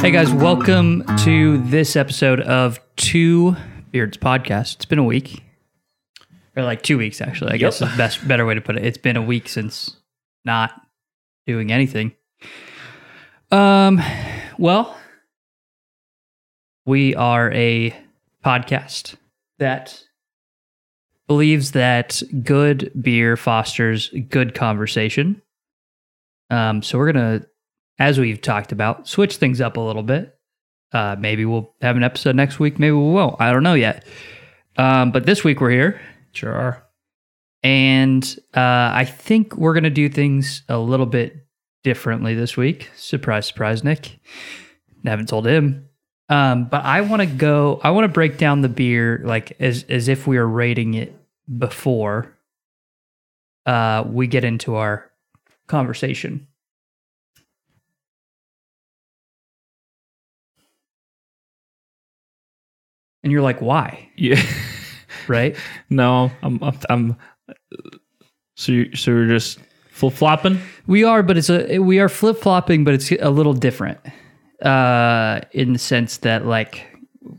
Hey guys, welcome to this episode of Two Beards Podcast. It's been a week, or like two weeks actually. I guess is the best better way to put it. It's been a week since not doing anything. Um, well, we are a podcast that believes that good beer fosters good conversation. Um, so we're gonna as we've talked about, switch things up a little bit. Uh, maybe we'll have an episode next week. Maybe we won't. I don't know yet. Um, but this week we're here. Sure are. And uh, I think we're going to do things a little bit differently this week. Surprise, surprise, Nick. I haven't told him. Um, but I want to go, I want to break down the beer like as, as if we were rating it before uh, we get into our conversation. And you're like, why? Yeah. Right? no, I'm. I'm. I'm so you. So you're just flip flopping. We are, but it's a we are flip flopping, but it's a little different. Uh, in the sense that like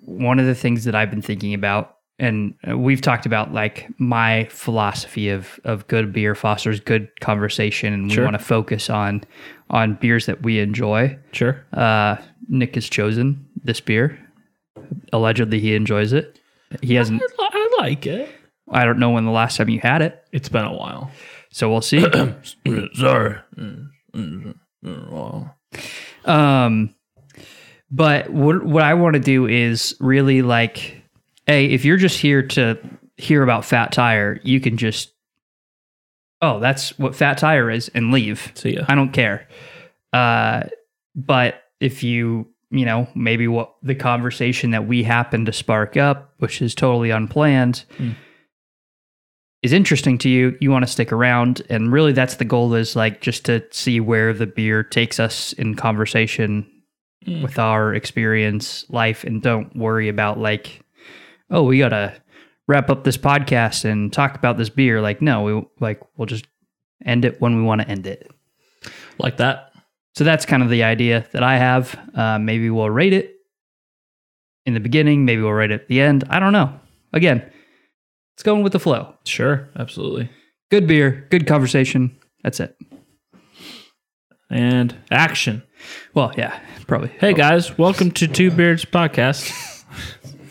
one of the things that I've been thinking about, and we've talked about like my philosophy of of good beer fosters good conversation, and we want to focus on on beers that we enjoy. Sure. Uh, Nick has chosen this beer. Allegedly, he enjoys it. He hasn't. I, I like it. I don't know when the last time you had it, It's been a while. so we'll see. Sorry. Um, but what what I want to do is really like, hey, if you're just here to hear about Fat Tire, you can just, oh, that's what Fat Tire is, and leave. See ya. I don't care. Uh, but if you you know maybe what the conversation that we happen to spark up, which is totally unplanned. Mm. Is interesting to you, you want to stick around, and really that's the goal is like just to see where the beer takes us in conversation Mm. with our experience, life, and don't worry about like, oh, we gotta wrap up this podcast and talk about this beer. Like, no, we like we'll just end it when we want to end it. Like that. So that's kind of the idea that I have. Uh, maybe we'll rate it in the beginning. Maybe we'll rate it at the end. I don't know. Again, it's going with the flow. Sure. Absolutely. Good beer, good conversation. That's it. And action. Well, yeah, probably. Hey guys, welcome to Two Beards Podcast.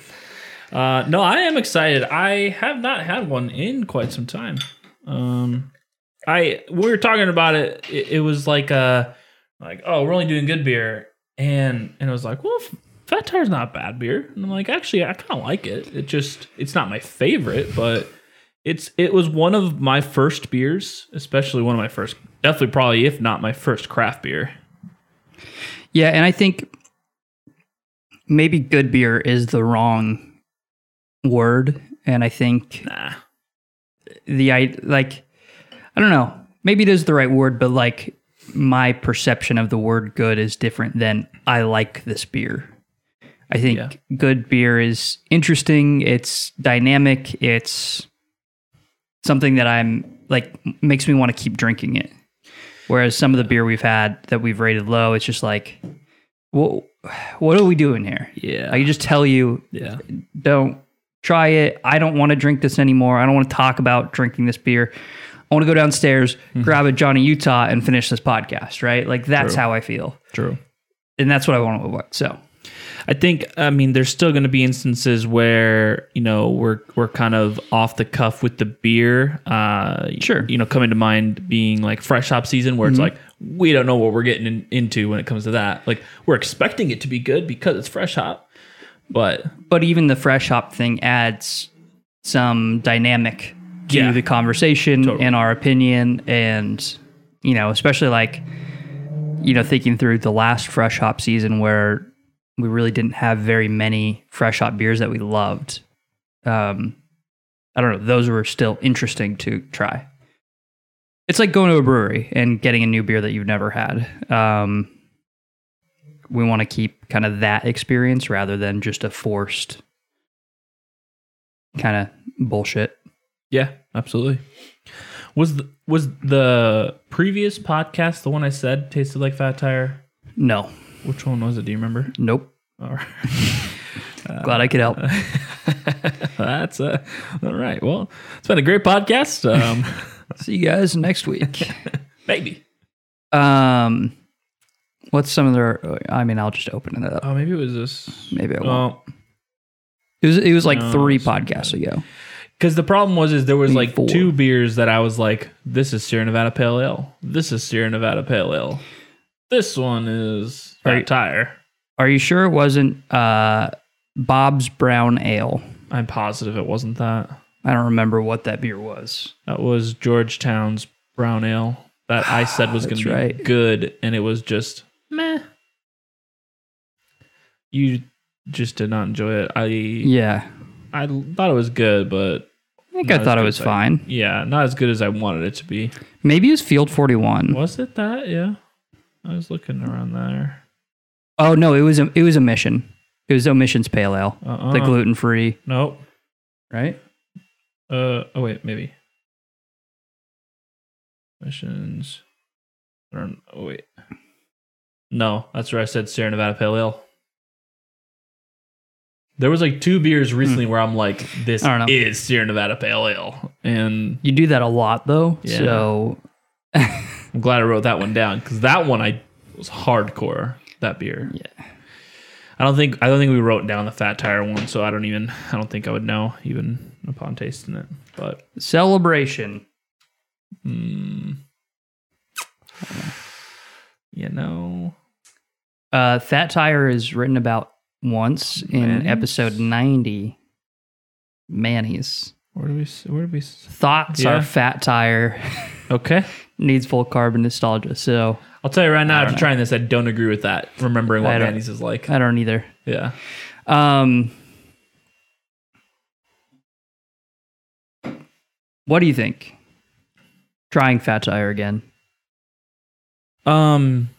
uh, no, I am excited. I have not had one in quite some time. Um, I we were talking about it. It, it was like uh like oh we're only doing good beer, and and I was like well Fat Tire's not bad beer, and I'm like actually I kind of like it. It just it's not my favorite, but it's it was one of my first beers, especially one of my first, definitely probably if not my first craft beer. Yeah, and I think maybe good beer is the wrong word, and I think Nah. the I like I don't know. Maybe it is the right word, but like my perception of the word good is different than I like this beer. I think Yeah. good beer is interesting, it's dynamic, it's something that I'm like makes me want to keep drinking it. Whereas some of the beer we've had that we've rated low, it's just like what what are we doing here? Yeah. I can just tell you yeah. don't try it. I don't want to drink this anymore. I don't want to talk about drinking this beer. I want to go downstairs, grab a Johnny Utah, and finish this podcast. Right? Like that's True. how I feel, True. and that's what I want to avoid. So I think I mean there's still going to be instances where you know we're we're kind of off the cuff with the beer. Uh, Sure. You know, coming to mind being like fresh hop season where it's like we don't know what we're getting in, into when it comes to that. Like we're expecting it to be good because it's fresh hop, but but even the fresh hop thing adds some dynamic to Yeah. the conversation Totally. in our opinion and you know especially like you know thinking through the last fresh hop season where we really didn't have very many fresh hop beers that we loved um i don't know those were still interesting to try it's like going to a brewery and getting a new beer that you've never had um we want to keep kind of that experience rather than just a forced kind of bullshit. yeah, absolutely. Was the, was the previous podcast the one I said tasted like fat tire? No, Which one was it? Do you remember? Nope. All right. Glad I could help. That's uh, all right. Well, it's been a great podcast. Um, See you guys next week. maybe. um, what's some of the? I mean, I'll just open it up. Oh, maybe it was this. Maybe I won't. Well, It was it was like No, three podcasts ago. Because the problem was is there was like four. two beers that I was like, this is Sierra Nevada Pale Ale. This is Sierra Nevada Pale Ale. This one is Fat Right. Tire. Are you sure it wasn't uh, Bob's Brown Ale? I'm positive it wasn't that. I don't remember what that beer was. That was Georgetown's brown ale that I said was going That's to be right. good, and it was just meh. You just did not enjoy it. I Yeah, I thought it was good, but think I thought it was fine. yeah, not as good as I wanted it to be. Maybe it was Field Forty One. Was it that? Yeah, I was looking around there. Oh no, it was a it was a mission. It was Omissions Pale Ale, Uh-uh. the gluten free, Nope. right? Uh oh wait maybe. Missions. I don't. Oh wait. No, that's where I said Sierra Nevada Pale Ale. There was like two beers recently where I'm like, this Hmm. I don't know. is Sierra Nevada Pale Ale, and You do that a lot though, Yeah. so I'm glad I wrote that one down because that one I was hardcore. That beer. Yeah. I don't think I don't think we wrote down the Fat Tire one, so I don't even I don't think I would know even upon tasting it. But celebration. mm, you know, Uh, Fat Tire is written about once in episode ninety. Manny's where do we where do we? thoughts Yeah. are Fat Tire Okay, needs full carbon nostalgia. So I'll tell you right now. After know. trying this, I don't agree with that. Remembering what Manny's is like. I don't either. Yeah. Um, what do you think? Trying Fat Tire again. Um.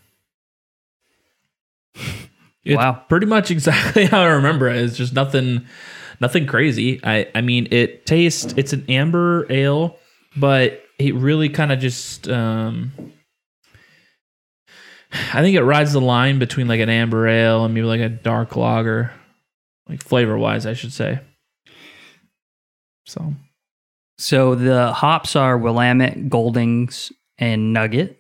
It's Wow. pretty much exactly how I remember it. It's just nothing, nothing crazy. I, I mean, it tastes. It's an amber ale, but it really kind of just. Um, I think it rides the line between like an amber ale and maybe like a dark lager, like flavor wise, I should say. So So the hops are Willamette, Goldings, and Nugget.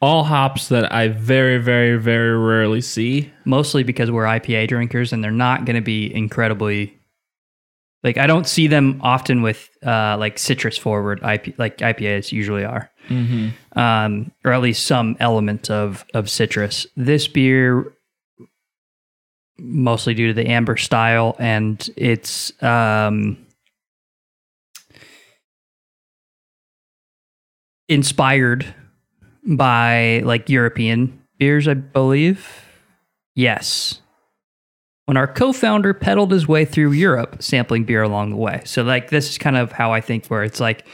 All hops that I very, very, very rarely see. Mostly because we're IPA drinkers, and they're not going to be incredibly. Like I don't see them often with uh, like citrus forward IP like IPAs usually are. Mm-hmm. um, or at least some element of of citrus. This beer, mostly due to the amber style, and it's um, inspired by like European beers, I believe. Yes. When our co-founder pedaled his way through Europe, sampling beer along the way. So, like, this is kind of how I think where it's like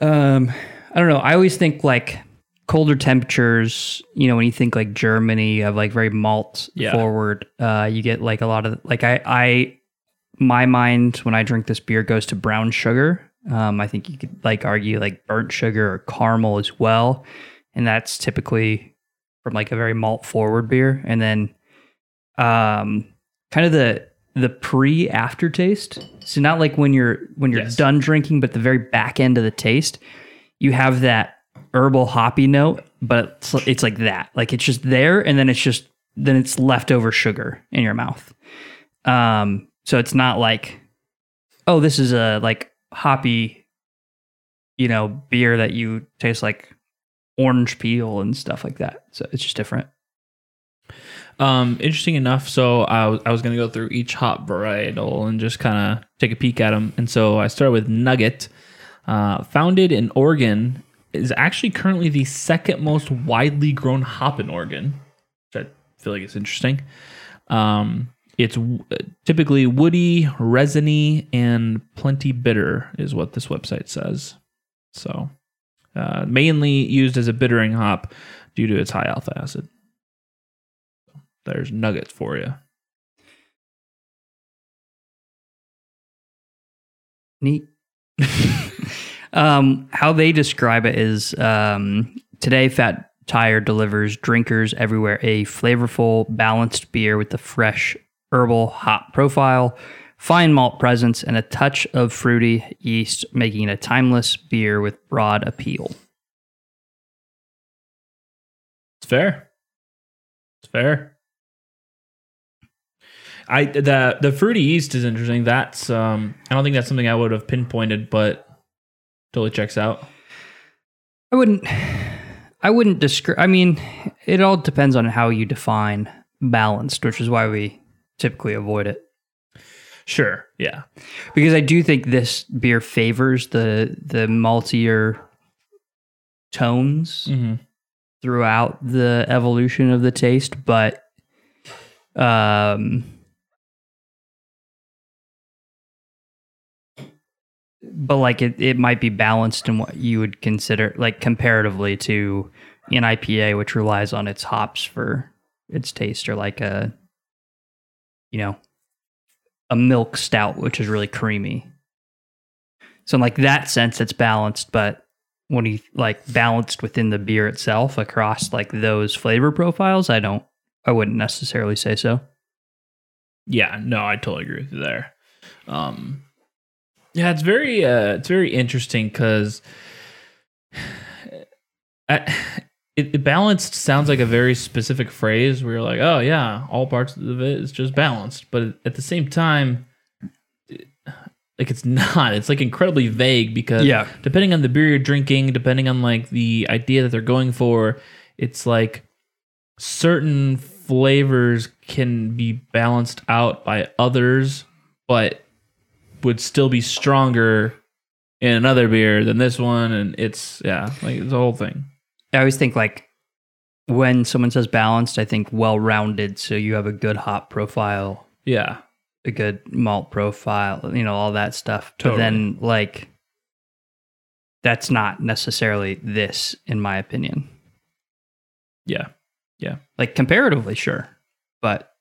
um, I don't know. I always think like colder temperatures. You know, when you think like Germany, have like very malt Yeah. forward. Uh, you get like a lot of like I I my mind when I drink this beer goes to brown sugar. Um, I think you could like argue like burnt sugar or caramel as well, and that's typically from like a very malt forward beer. And then, um, kind of the the pre aftertaste. So not like when you're when you're Yes. done drinking, but the very back end of the taste, you have that herbal hoppy note, but it's, it's like that. Like it's just there, and then it's just then it's leftover sugar in your mouth. Um, so it's not like, oh, this is a like hoppy, you know, beer that you taste like orange peel and stuff like that. So it's just different. Um, interesting enough. So I was, I was going to go through each hop varietal and just kind of take a peek at them. And so I started with Nugget. Uh, founded in Oregon, is actually currently the second most widely grown hop in Oregon, which I feel like is interesting. Um, it's typically woody, resiny, and plenty bitter, is what this website says. So, uh, mainly used as a bittering hop due to its high alpha acid. There's nuggets for you. Neat. Um, how they describe it is um, today, Fat Tire delivers drinkers everywhere a flavorful, balanced beer with a fresh herbal hop profile, fine malt presence, and a touch of fruity yeast, making it a timeless beer with broad appeal. It's fair. It's fair. I the the fruity yeast is interesting. That's um I don't think that's something I would have pinpointed, but totally checks out. I wouldn't. I wouldn't describe. I mean, it all depends on how you define balanced, which is why we typically avoid it. Sure. Yeah. Because I do think this beer favors the the maltier tones Mm-hmm. throughout the evolution of the taste, but um but like it, it might be balanced in what you would consider like comparatively to an IPA which relies on its hops for its taste or like a you know a milk stout which is really creamy. So in like that sense it's balanced, but when you like balanced within the beer itself across like those flavor profiles, I don't I wouldn't necessarily say so. Yeah, no, I totally agree with you there. Um, yeah, it's very uh, it's very interesting because it, it balanced sounds like a very specific phrase where you're like, oh yeah, all parts of it is just balanced, but at the same time, like it's not. It's like incredibly vague because Yeah. depending on the beer you're drinking, depending on like the idea that they're going for, it's like certain flavors can be balanced out by others, but would still be stronger in another beer than this one. And it's yeah, like it's a whole thing. I always think like when someone says balanced, I think well rounded. So you have a good hop profile, Yeah. a good malt profile, you know, all that stuff. But then like that's not necessarily this, in my opinion. Yeah. Yeah. Like comparatively, sure. But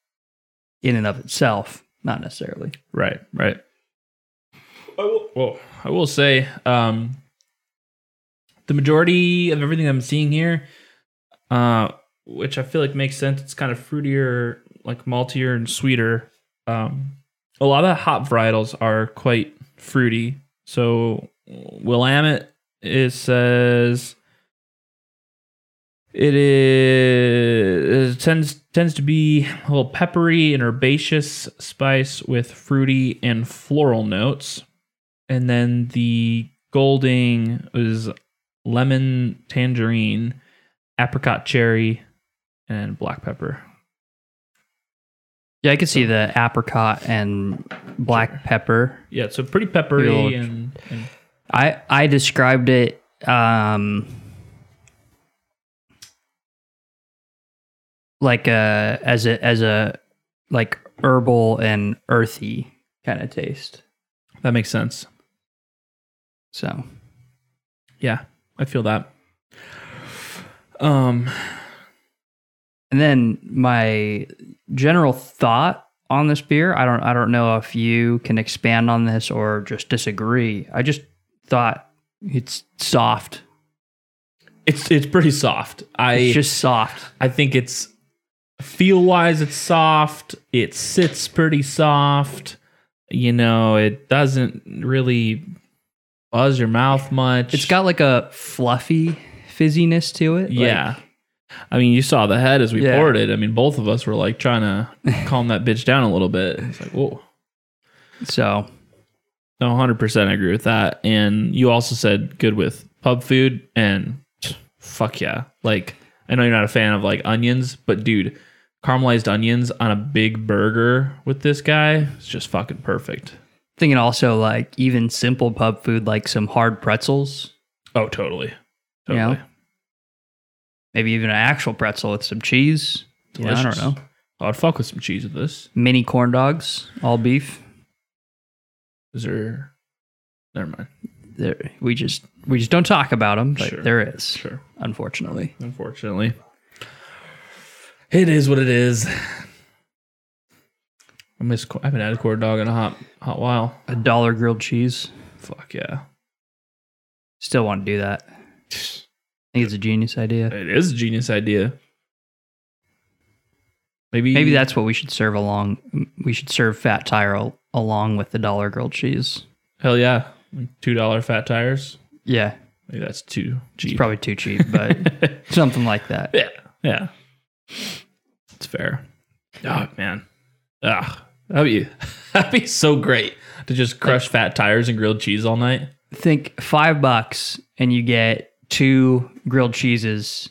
in and of itself, not necessarily. Right, right. I will, well, I will say, um, the majority of everything I'm seeing here, uh, which I feel like makes sense. It's kind of fruitier, like maltier and sweeter. Um, a lot of hop varietals are quite fruity. So Willamette, it says it is it tends tends to be a little peppery and herbaceous spice with fruity and floral notes. And then the Golding is lemon, tangerine, apricot cherry, and black pepper. Yeah, I could see the apricot and black pepper. Yeah, so pretty peppery and, and I I described it um like a as a as a like herbal and earthy kind of taste. that makes sense. So Yeah, I feel that. Um, and then my general thought on this beer, I don't I don't know if you can expand on this or just disagree. I just thought it's soft. it's it's pretty soft. I It's just soft. I think it's feel wise, it's soft. It sits pretty soft. You know, it doesn't really buzz your mouth much. It's got like a fluffy fizziness to it. yeah. I mean, you saw the head as we Yeah. poured it. I mean, both of us were like trying to calm that bitch down a little bit. It's like, whoa. So No, 100% I agree with that. And you also said good with pub food. And fuck yeah. Like, I know you're not a fan of like onions, but dude, caramelized onions on a big burger with this guy is just fucking perfect. Thinking also like even simple pub food, like some hard pretzels, Oh, totally. You Totally. know? maybe even an actual pretzel with some cheese. Yeah, I don't know. Oh, I'd fuck with some cheese with this. Mini corn dogs, all beef. Is there. Never mind. There, we just we just don't talk about them, but Sure. there is, Sure. unfortunately. Unfortunately. It is what it is. I miss. I haven't had a corn dog in a hot hot while. A dollar grilled cheese. Fuck yeah. Still want to do that. I think it's a genius idea. It is a genius idea. Maybe Maybe that's what we should serve along. We should serve fat tire al- along with the dollar grilled cheese. hell yeah, two dollar fat tires. Yeah, Maybe that's too cheap. it's probably too cheap, but something like that. yeah, yeah, it's fair. Oh man, ah, that'd be that'd be so great to just crush fat tires and grilled cheese all night. Think five bucks and you get two grilled cheeses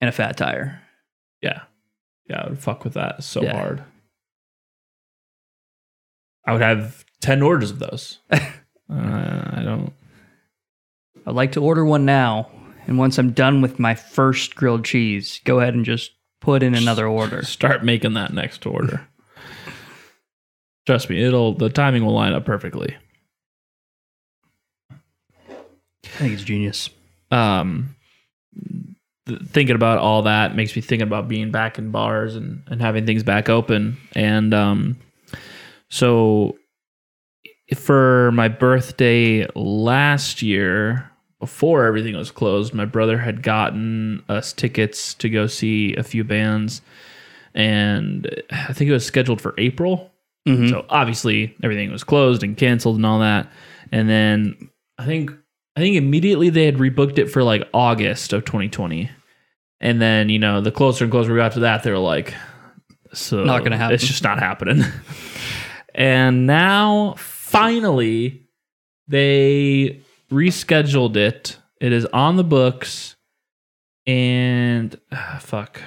and a fat tire. Yeah, yeah, I would fuck with that so Yeah. hard. I would have ten orders of those. uh, I don't. I'd like to order one now, and once I'm done with my first grilled cheese, go ahead and just put in another order. Start making that next order. Trust me, it'll the timing will line up perfectly. I think it's genius. Um, th- thinking about all that makes me thinking about being back in bars and and having things back open. And um, so for my birthday last year, before everything was closed, my brother had gotten us tickets to go see a few bands, and I think it was scheduled for April. Mhm. So obviously everything was closed and canceled and all that. And then I think I think immediately they had rebooked it for like August of 2020. And then, you know, the closer and closer we got to that, they were like, so Not gonna happen. It's just not happening. and now finally they rescheduled it. It is on the books. And ah, fuck.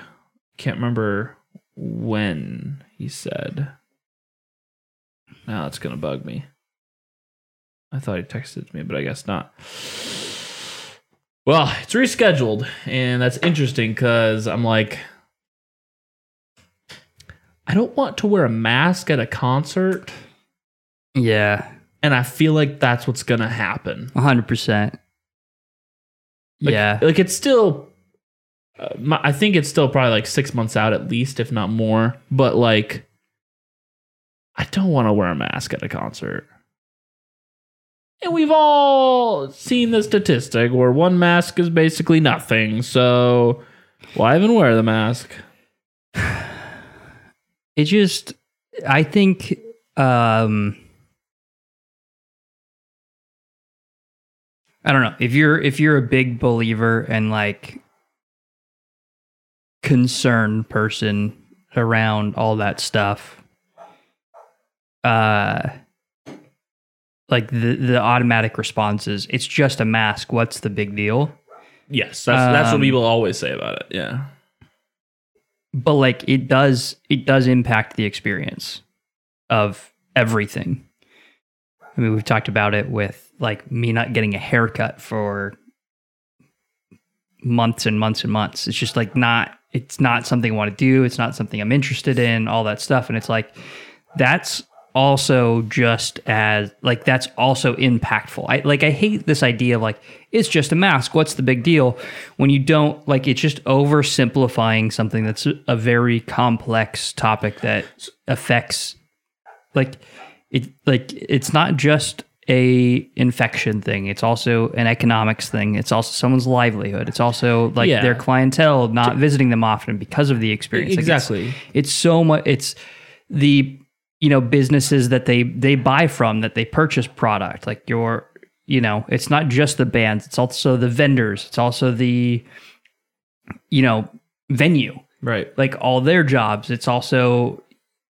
Can't remember when he said. Now that's gonna bug me. I thought he texted me, but I guess not. Well, it's rescheduled, and that's interesting because I'm like, I don't want to wear a mask at a concert, Yeah, and I feel like that's what's gonna happen. 100%. Like, yeah. like it's still. Uh, my, I think it's still probably like six months out at least, if not more. But like, I don't want to wear a mask at a concert. And we've all seen the statistic where one mask is basically nothing. So why even wear the mask? it just i think um i don't know if you're if you're a big believer and like concerned person around all that stuff uh like the the automatic responses. it's just a mask what's the big deal Yes, that's that's what Um, people always say about it. Yeah. but like it does it does impact the experience of everything i mean we've talked about it with like me not getting a haircut for months and months and months it's just like not it's not something i want to do it's not something i'm interested in all that stuff and it's like that's also just as like that's also impactful. I like i hate this idea of like it's just a mask. What's the big deal? When you don't like it's just oversimplifying something that's a- very complex topic that affects like it like it's not just a infection thing. It's also an economics thing. It's also someone's livelihood. It's also like Yeah. their clientele not visiting them often because of the experience. Like, it's- Exactly. it's so much it's the you know businesses that they they buy from that they purchase product like your you know it's not just the bands it's also the vendors it's also the you know venue Right. like all their jobs it's also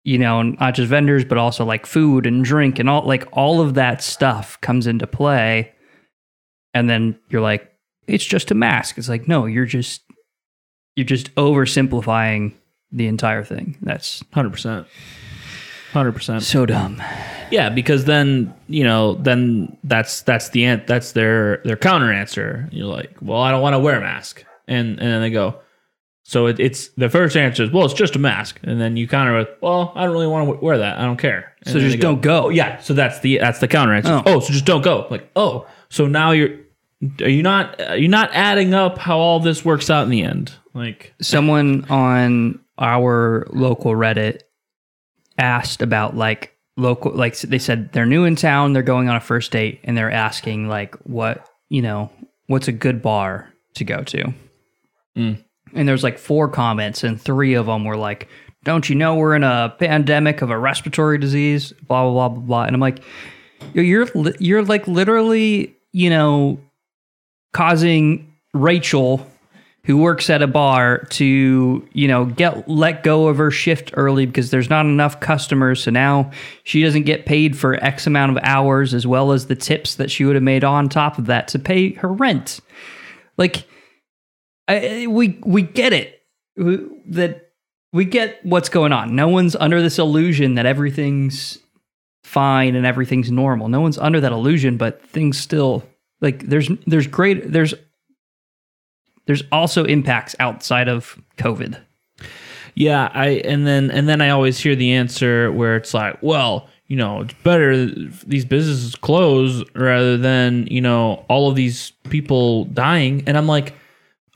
you know not just vendors but also like food and drink and all like all of that stuff comes into play and then you're like it's just a mask it's like no you're just you're just oversimplifying the entire thing that's Hundred percent. Hundred percent. so dumb Yeah, because then you know, then that's that's the an- that's their their counter answer. You're like, well, I don't want to wear a mask, and and then they go, so it, it's the first answer is, well, it's just a mask, and then you counter with, well, I don't really want to wear that. I don't care. And So just they don't go. Oh, yeah, so that's the that's the counter answer. Oh. Oh. so just don't go. Like, oh, so now you're are you not are you not adding up how all this works out in the end? Like, someone on our local reddit asked about like local like they said they're new in town they're going on a first date and they're asking like what you know what's a good bar to go to? Mm. and there's like four comments and three of them were like don't you know we're in a pandemic of a respiratory disease? Blah blah blah blah blah. And i'm like you're you're like literally you know causing rachel who works at a bar to you know get let go of her shift early because there's not enough customers. So now she doesn't get paid for x amount of hours as well as the tips that she would have made on top of that to pay her rent. Like I, we we get it We- that we get what's going on. No one's under this illusion that everything's fine and everything's normal. No one's under that illusion but things still like there's there's great there's there's also impacts outside of covid Yeah, I and then and then I always hear the answer where it's like, well, you know, it's better these businesses close rather than you know all of these people dying. And I'm like,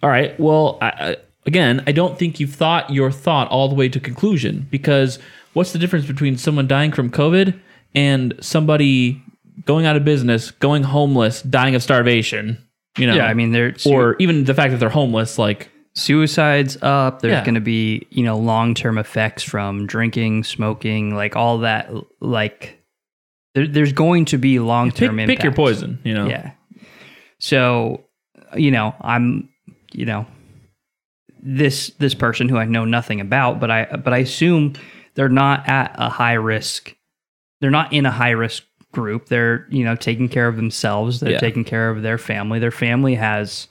all right, well, I, again, I don't think you've thought your thought all the way to conclusion because what's the difference between someone dying from COVID and somebody going out of business, going homeless, dying of starvation? You know, yeah i mean there's or even the fact that they're homeless, like. suicides up there's Yeah. going to be you know long-term effects from drinking smoking like all that like there, there's going to be long-term Pick, impacts. pick your poison, you know. yeah so you know i'm you know this this person who i know nothing about but i but i assume they're not at a high risk they're not in a high risk group they're you know taking care of themselves they're Yeah. taking care of their family. Their family has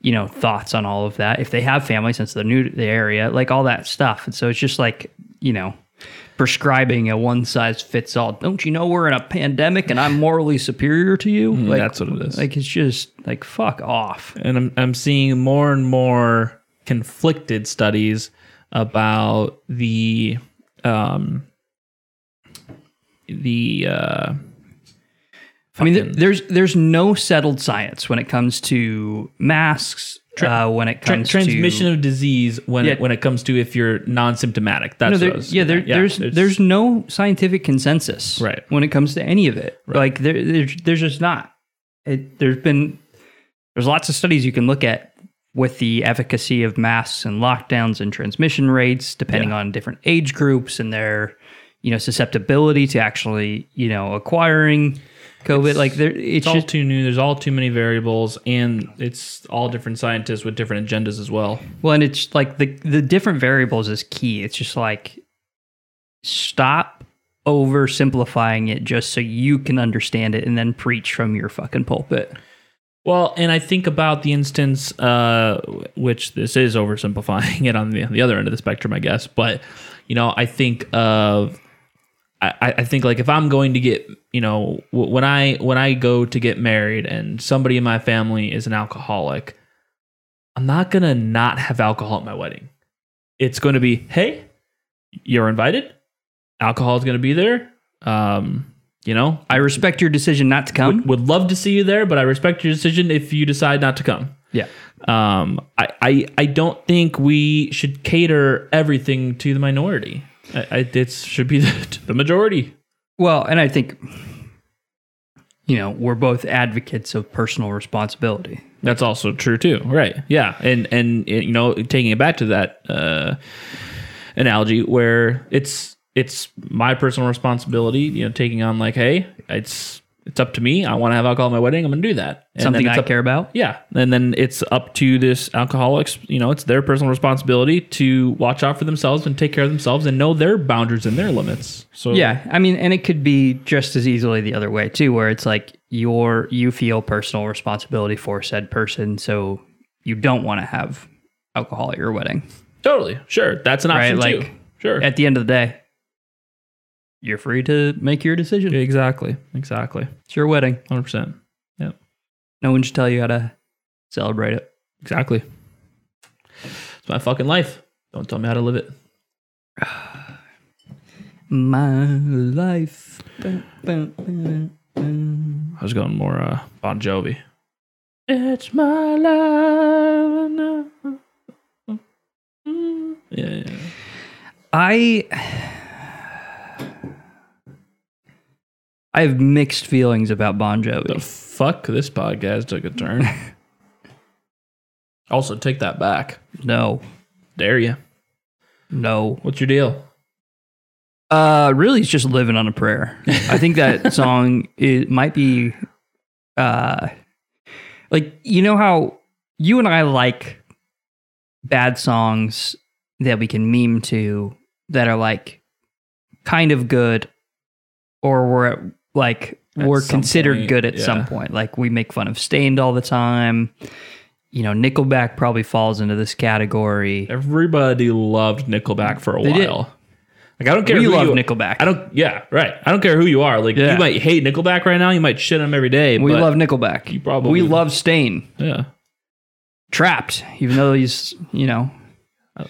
you know thoughts on all of that. If they have family since they're new to the area like all that stuff. And so it's just like you know prescribing a one size fits all. Don't you know we're in a pandemic and i'm morally superior to you? Like Mm, that's what it is. like it's just like fuck off. And I'm I'm seeing more and more conflicted studies about the um the uh I mean, th- there's there's no settled science when it comes to masks. uh, when it tra- comes transmission to of disease when Yeah. it, when it comes to if you're non-symptomatic. That's no, what there, I was- yeah, there, there's there's no scientific consensus Right. when it comes to any of it. Like there, there's, there's just not. It, there's been there's lots of studies you can look at with the efficacy of masks and lockdowns and transmission rates, depending Yeah. on different age groups and their you know susceptibility to actually you know acquiring COVID. like there, it's, it's all too new. There's all too many variables, and it's all different scientists with different agendas as well. Well, and it's like the the different variables is key. It's just like stop oversimplifying it just so you can understand it and then preach from your fucking pulpit. Well, and I think about the instance, uh, which this is oversimplifying it on the, on the other end of the spectrum, I guess. But you know, I think of, I, I think like if I'm going to get, you know, when I when I go to get married and somebody in my family is an alcoholic, I'm not gonna not have alcohol at my wedding. It's going to be, hey, you're invited. Alcohol is going to be there. Um, you know, I respect your decision not to come. would, would love to see you there, but I respect your decision if you decide not to come. yeah. Um, I, I, I don't think we should cater everything to the minority. I, I, it should be the, the majority. Well, and I think you know, we're both advocates of personal responsibility. That's also true too, right? Yeah, and and you know, taking it back to that uh, analogy where it's it's my personal responsibility. You know, taking on like, hey, it's it's up to me. I want to have alcohol at my wedding. I'm going to do that. And Something I up- care about. Yeah, and then it's up to this alcoholics. You know, it's their personal responsibility to watch out for themselves and take care of themselves and know their boundaries and their limits. So Yeah, I mean, and it could be just as easily the other way too, where it's like your you feel personal responsibility for said person, so you don't want to have alcohol at your wedding. totally, sure, that's an Right, option like, too. Sure, At the end of the day, you're free to make your decision. exactly, exactly, It's your wedding. hundred percent. Yep, No one should tell you how to celebrate it. exactly. It's my fucking life. Don't tell me how to live it. My life. Dun, dun, dun, dun. I was going more uh, Bon Jovi. It's my life. Yeah, yeah. I I have mixed feelings about Bon Jovi. The fuck, this podcast took a turn. also, take that back. No, Dare you? no. What's your deal? Uh, really, it's just living on a prayer. I think that song it might be, uh, like you know how you and I like bad songs that we can meme to that are like kind of good, or we're like At we're considered point, good at yeah. some point. Like we make fun of Staind all the time. You know, Nickelback probably falls into this category. Everybody loved Nickelback for a They did. while. Like I don't care. We who love you, Nickelback. I don't. Yeah, right. I don't care who you are. Like Yeah. you might hate Nickelback right now. You might shit on them every day. we love Nickelback. You probably- we love Staind. Yeah, Trapped, even though he's you know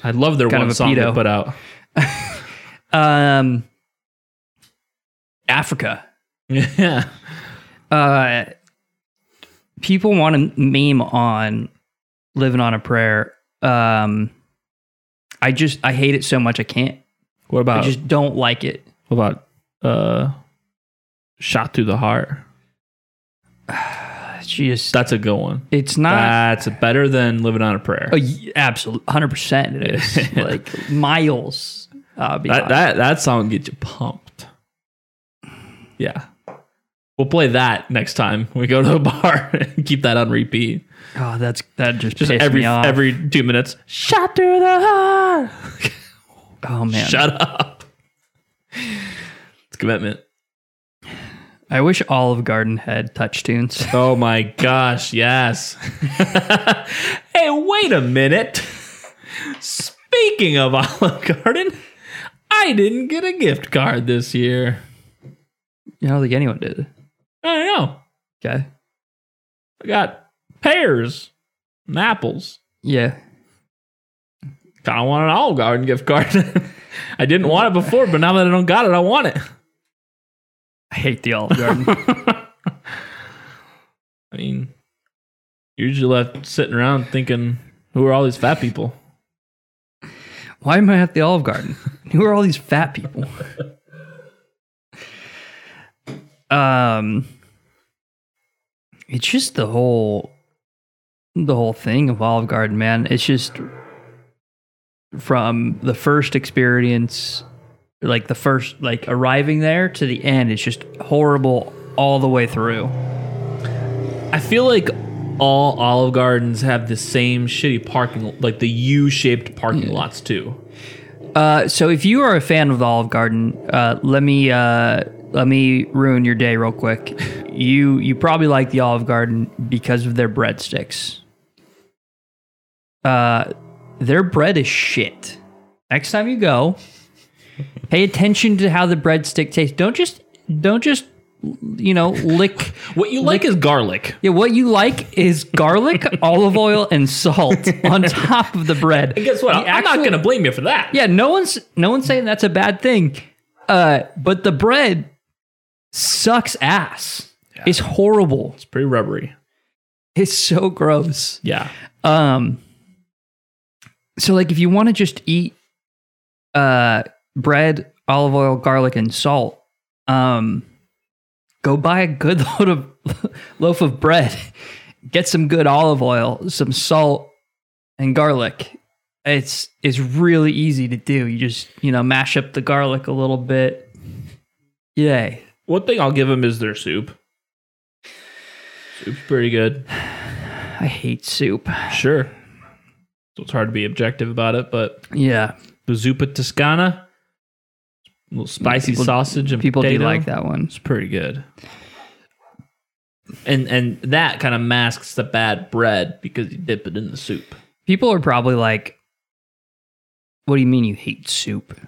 I- love their Kind one song they put out. um Africa. Yeah, Uh people want to meme on living on a prayer. Um I just I hate it so much I can't. what about? I just don't like it. what about uh, shot through the heart? Just That's a good one. it's not That's better than living on a prayer. uh, absolutely 100% it is. like miles uh That that that song gets you pumped. Yeah. We'll play that next time we go to the bar and keep that on repeat. oh, that's that just, Just every every two minutes. Shot through the heart. oh man. Shut up. It's commitment. I wish Olive Garden had TouchTunes. Oh my gosh, yes. hey, wait a minute. Speaking of Olive Garden, I didn't get a gift card this year. I don't think anyone did. I don't know. Okay. I got pears and apples. Yeah. Kind of want an Olive Garden gift card. I didn't want it before, but now that I don't got it, I want it. I hate the Olive Garden. I mean, you're usually left sitting around thinking, who are all these fat people? Why am I at the Olive Garden? Who are all these fat people? Um, it's just the whole, the whole thing of Olive Garden, man. It's just from the first experience, like the first, like arriving there to the end. It's just horrible all the way through. I feel like all Olive Gardens have the same shitty parking, like the U-shaped parking lots too. Uh, so if you are a fan of the Olive Garden, uh, let me uh, let me ruin your day real quick. You you probably like the Olive Garden because of their breadsticks. Uh, their bread is shit. Next time you go, pay attention to how the breadstick tastes. Don't just don't just you know lick. What you like is garlic. Yeah, what you like is garlic, olive oil, and salt on top of the bread. And guess what? The I'm not going to blame you for that. yeah, no one's no one's saying that's a bad thing. Uh, but the bread sucks ass. It's horrible. It's pretty rubbery. It's so gross. Yeah. Um so like if you want to just eat uh bread, olive oil, garlic and salt, um go buy a good load of loaf of bread. Get some good olive oil, some salt and garlic. It's it's really easy to do. You just, you know, mash up the garlic a little bit. Yay. One thing I'll give them is their soup. Soup's pretty good. I hate soup. Sure. So it's hard to be objective about it, but Yeah. the zuppa toscana, a little mm, spicy People- sausage and People do potato, like that one. It's pretty good. And and that kind of masks the bad bread because you dip it in the soup. People are probably like, "What do you mean you hate soup?"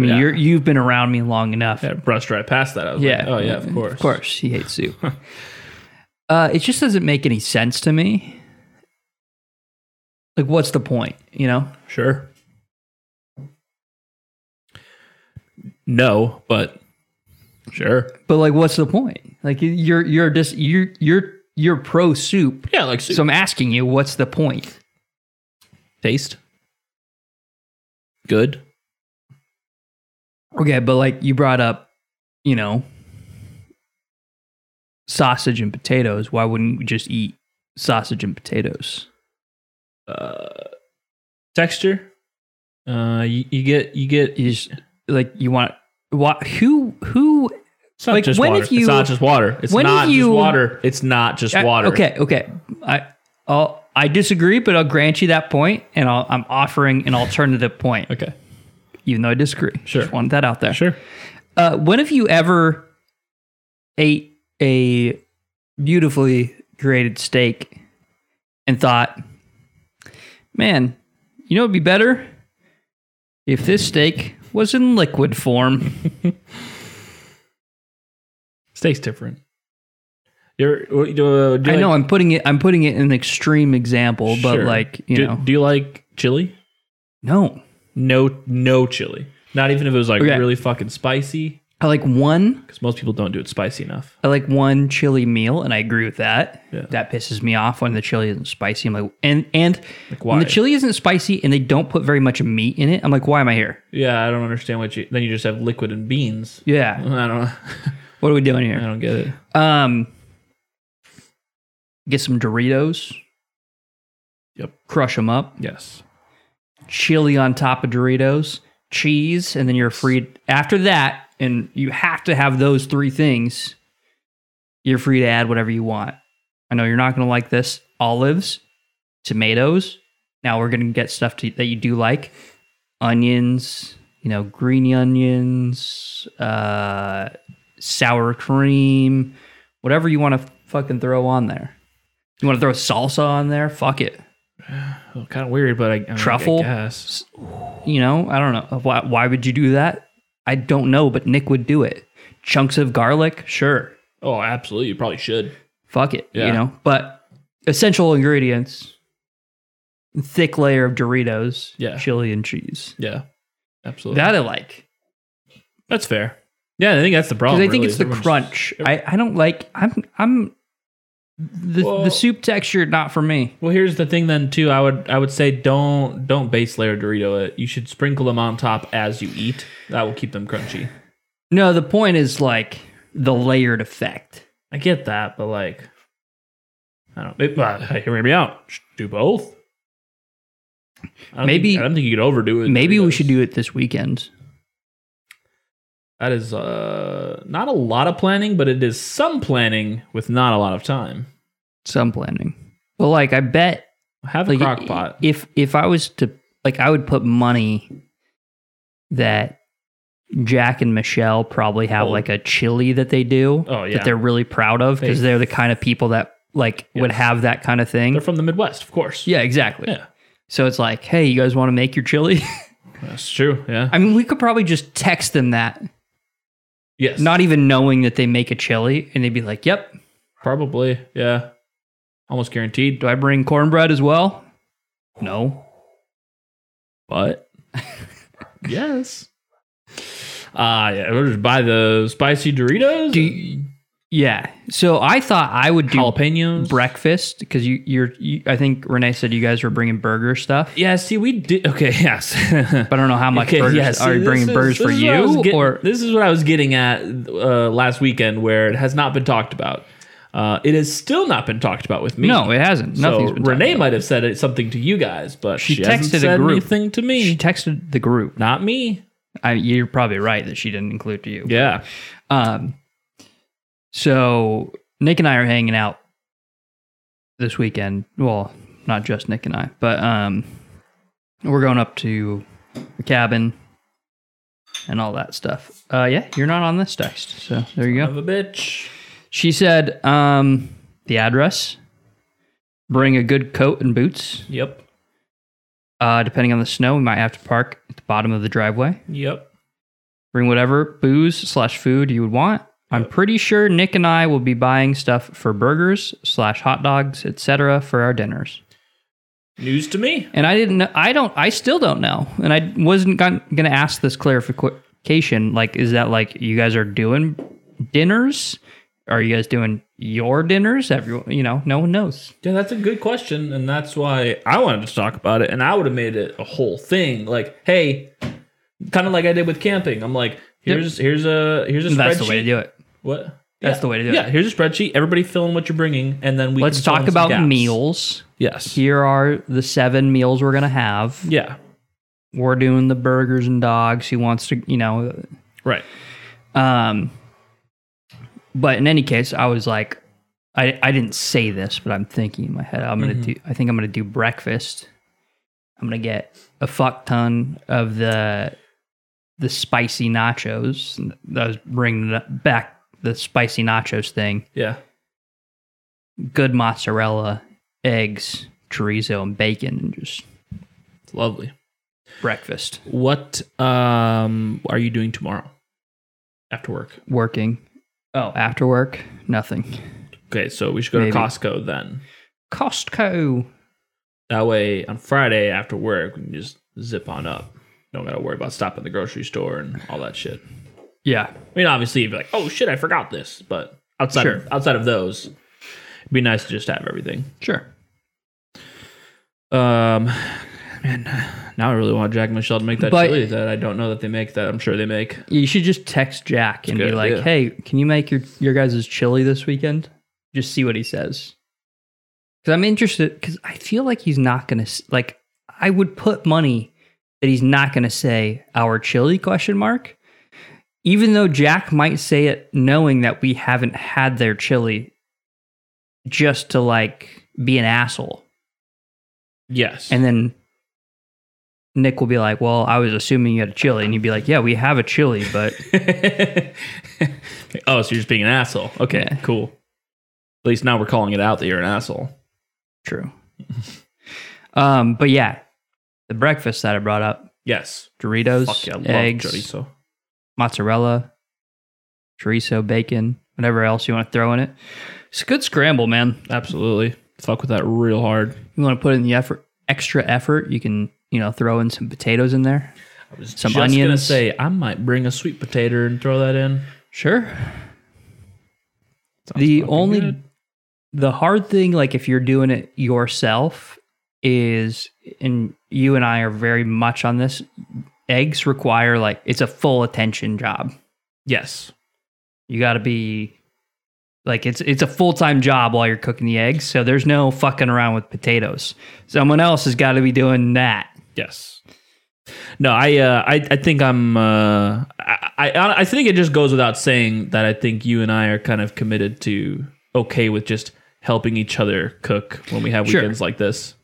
I mean, Yeah. you're you've been around me long enough. Yeah, brushed right past that. I was Yeah. like, oh yeah, of course. Of course, he hates soup. uh, it just doesn't make any sense to me. Like, what's the point? You know? Sure. No, but sure. But like, what's the point? Like, you're you're just you're you're you're pro soup. Yeah, like soup. So I'm asking you, what's the point? taste. Good. Okay, but like you brought up, you know, sausage and potatoes, why wouldn't we just eat sausage and potatoes? Uh, texture. Uh, you, you get you get. You just, like you want what? Who who? It's not like, just when water. if you- it's not just water. It's not you- just water. It's not just I- water. okay, okay. I I'll, I disagree, but I'll grant you that point, and I'll, I'm offering an alternative point, Okay. Even though I disagree. Sure. Just wanted that out there. Sure. Uh, when have you ever ate a beautifully created steak and thought, man, you know, it'd be better if this steak was in liquid form? Steak's different. You're, uh, do you I know like- I'm putting it. I'm putting it in an extreme example, but Sure. like you do, know, do you like chili? no. No, no chili. Not even if it was like Okay. really fucking spicy, I like one. because most people don't do it spicy enough. I like one chili meal, and I agree with that. Yeah. That pisses me off when the chili isn't spicy. I'm like, and and Like when the chili isn't spicy and they don't put very much meat in it, I'm like, why am I here? yeah, I don't understand what you. Then you just have liquid and beans. Yeah, I don't. know. what are we doing here? I here? don't get it. Um, get some Doritos. Yep. Crush them up. Yes. Chili on top of Doritos, cheese, and then you're free. After that, and you have to have those three things. You're free to add whatever you want. I know you're not going to like this. Olives, tomatoes. Now we're going to get stuff to, that you do like. Onions, you know, green onions, uh, sour cream, whatever you want to fucking throw on there. You want to throw salsa on there? Fuck it. Well, kind of weird, but I, I mean, Truffle? I guess. You know, I don't know. Why, why would you do that? I don't know, but Nick would do it. Chunks of garlic? Sure. Oh, absolutely. You probably should. Fuck it. Yeah. You know, but essential ingredients thick layer of Doritos, Yeah. chili, and cheese. Yeah. Absolutely. That I like. that's fair. Yeah, I think that's the problem. Because I think really, it's the crunch. I, I don't like, I'm, I'm, the, Well- the soup texture, not for me. Well, here's the thing then too. I would I would say don't don't base layer Dorito it. You should sprinkle them on top as you eat. That will keep them crunchy. No, the point is like the layered effect. I get that, but like, I don't. Uh, hear me out. Do both. I don't Maybe- think, I don't think you could overdo it. Maybe we should do it this weekend. That is uh not a lot of planning, but it is some planning with not a lot of time. Some planning. Well, like I bet Have a like crock pot. if if I was to like I would put money that Jack and Michelle probably have Oh. like a chili that they do Oh, yeah. that they're really proud of because They- they're the kind of people that like would have that kind of thing. They're from the Midwest, of course. yeah, exactly. Yeah. So it's like, hey, you guys want to make your chili? That's true. Yeah. I mean, we could probably just text them that, yes. not even knowing that they make a chili, and they'd be like, "Yep, probably. Yeah. Almost guaranteed. do I bring cornbread as well?" No. But yes. Ah, yeah. We'll just buy the spicy Doritos. Do you- Yeah. So I thought I would do jalapenos. breakfast because you, you're. You, I think Renee said you guys were bringing burger stuff, yeah. See, we did. Okay. Yes. but I don't know how much Okay, burgers yeah, see, are you bringing is- burgers for is what I was you getting- or this is what I was getting at uh, last weekend, where it has not been talked about. Uh, it has still not been talked about with me. no? It hasn't. Nothing's so been. Renee about. might have said it, something to you guys, but She she, hasn't texted a said group. anything to me. She texted the group. not me. I, you're probably right that she didn't include you. Yeah. Um, so Nick and I are hanging out this weekend. Well, not just Nick and I, but um, we're going up to the cabin and all that stuff. Uh, yeah, you're not on this text, so there you go. Of a bitch. She said, um, the address. Bring a good coat and boots. Yep. Uh, depending on the snow, we might have to park at the bottom of the driveway. Yep. Bring whatever booze slash food you would want. I'm pretty sure Nick and I will be buying stuff for burgers slash hot dogs, etc., for our dinners. News to me. And I didn't. know- I don't. I still don't know. And I wasn't going to ask this clarification. Like, is that like you guys are doing dinners? Are you guys doing your dinners? Everyone, you know, no one knows. Yeah, that's a good question, and that's why I wanted to talk about it. And I would have made it a whole thing, like, hey, kind of like I did with camping. I'm like, here's here's a here's a That's the way to do it. What? That's Yeah. the way to do Yeah, it. here's a spreadsheet. Everybody fill in what you're bringing, and then we Let's talk about meals. Yes. Here are the seven meals we're gonna have. Yeah. We're doing the burgers and dogs. Who wants to, you know? Right. Um. But in any case, I was like, I I didn't say this, but I'm thinking in my head. I'm gonna Mhm. do. I think I'm gonna do breakfast. I'm gonna get a fuck ton of the the spicy nachos. I was bringing it back the spicy nachos thing. Yeah. Good mozzarella, eggs, chorizo, and bacon, and just It's lovely. breakfast. What um are you doing tomorrow after work? Working. Oh, after work, nothing. Okay, so we should go Maybe. to Costco then. Costco. That way, on Friday after work, we can just zip on up. Don't gotta worry about stopping at the grocery store and all that shit. Yeah, I mean, obviously, you'd be like, "Oh shit, I forgot this," but outside Sure. of, outside of those, it'd be nice to just have everything. sure. Um, man, now I really want Jack and Michelle to make that But- chili that I don't know that they make. That I'm sure they make. You should just text Jack and That's be like, idea. "Hey, can you make your your guys' chili this weekend?" Just see what he says. Because I'm interested. Because I feel like he's not gonna like. I would put money that he's not gonna say our chili question mark. Even though Jack might say it knowing that we haven't had their chili, just to like be an asshole. Yes, And then Nick will be like, Well, I was assuming you had a chili. And you'd be like, Yeah, we have a chili, but oh, so you're just being an asshole. Okay, Yeah. cool. At least now we're calling it out that you're an asshole. true. um, but yeah, the breakfast that I brought up Yes. Doritos, Fuck yeah, eggs, chorizo. Mozzarella, chorizo, bacon, whatever else you want to throw in it. It's a good scramble, man. Absolutely. Fuck with that real hard. You want to put in the effort, extra effort, you can, you know, throw in some potatoes in there. I was Some just gonna say I might bring a sweet potato and throw that in. Sure. Sounds The only good. the hard thing like if you're doing it yourself is and you and I are very much on this eggs require like it's a full attention job. yes, You got to be like it's it's a full-time job while you're cooking the eggs, so there's no fucking around with potatoes. Someone else has got to be doing that. yes. No, I, uh, I, I think I'm. Uh, I, I, I think it just goes without saying that I think you and I are kind of committed to okay with just helping each other cook when we have Sure. weekends like this.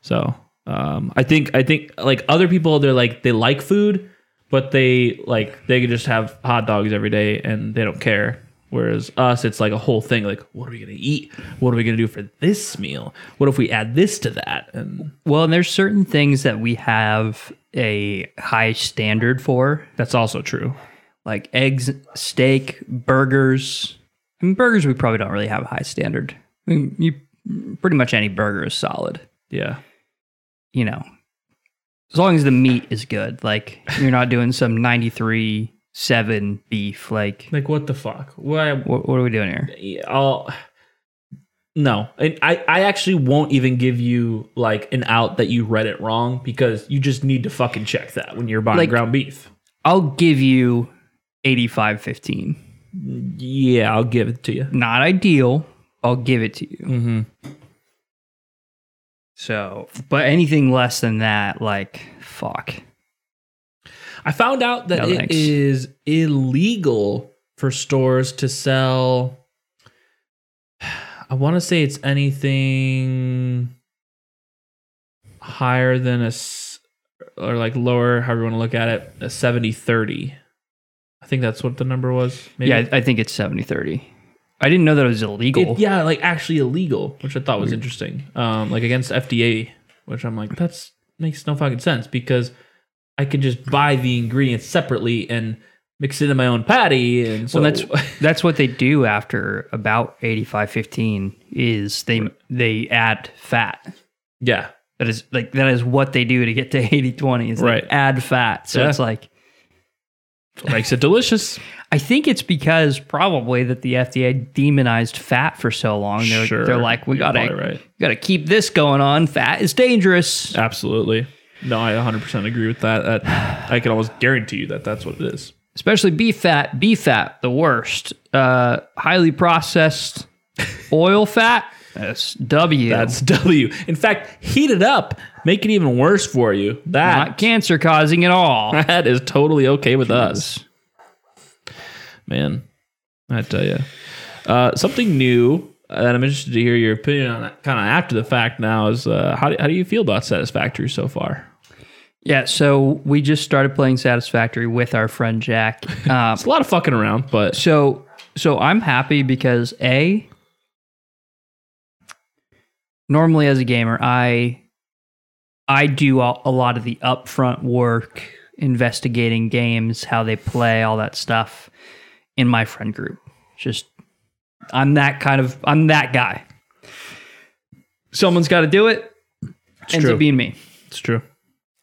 So, um, I think, I think like other people, they're like they like food, but they like they could just have hot dogs every day and they don't care. Whereas us, it's like a whole thing. Like, what are we gonna eat? What are we gonna do for this meal? What if we add this to that? And Well, and there's certain things that we have a high standard for, that's also true. like eggs, steak, burgers. I mean, burgers we probably don't really have a high standard. I mean, you pretty much any burger is solid. Yeah. You know, as long as the meat is good. Like you're not doing some 93 seven beef. Like Like what the fuck? Why? what, what are we doing here? I'll. No, and I, I actually won't even give you like an out that you read it wrong because you just need to fucking check that when you're buying Like- ground beef. I'll give you 85 15. Yeah, I'll give it to you. Not ideal. I'll give it to you. Mm-hmm. So, but anything less than that, like, fuck. I found out that No, it is thanks. illegal for stores to sell. I want to say it's anything higher than a or like lower, however you want to look at it, a 70 30. I think that's what the number was. Maybe. Yeah, I I think it's 70 30. I didn't know that it was illegal. It- yeah, like actually illegal, which I thought was interesting. Um, like against FDA, which I'm like, that's makes no fucking sense because I could just buy the ingredients separately and mix it in my own patty. And so well, that's that's what they do after about 85 15 is they they add fat. yeah, That is like that is what they do to get to 80 20 is Right. add fat. So Yeah. it's like what makes it delicious. I think it's because probably that the FDA demonized fat for so long. They're, Sure. they're like, we You're gotta right. gotta keep this going on. Fat is dangerous. Absolutely. No, I 100% agree with that. that I can almost guarantee you that that's what it is. especially beef fat. Beef fat, the worst. Uh, highly processed oil fat. That's W. That's W. In fact, heat it up, make it even worse for you. That not cancer causing at all. that is totally okay with us, man. I tell you, uh, something new that I'm interested to hear your opinion on. Kind of after the fact now is uh, how do, how do you feel about Satisfactory so far? Yeah, so we just started playing Satisfactory with our friend Jack. Um, It's a lot of fucking around, but so so I'm happy because a normally as a gamer I I do a, a lot of the upfront work, investigating games, how they play, all that stuff in my friend group. Just I'm that kind of I'm that guy. Someone's got to do it. ends true. up being me it's true.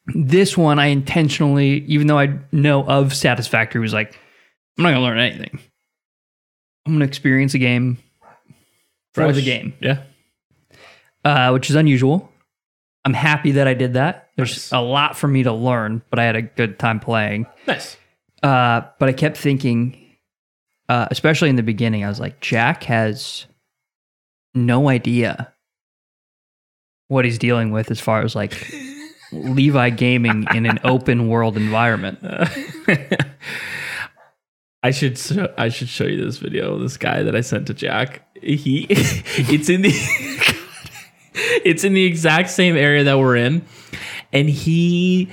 this one I intentionally, even though I know of Satisfactory, was like, I'm not gonna learn anything. I'm gonna experience a game for the game, Yeah. Uh, which is unusual. I'm happy that I did that. There's Nice. a lot for me to learn, but I had a good time playing. Nice. Uh, but I kept thinking, uh, especially in the beginning, I was like, Jack has no idea what he's dealing with as far as like Levi gaming in an open world environment. I should show, I should show you this video. of This guy that I sent to Jack. He it's in the it's in the exact same area that we're in, and he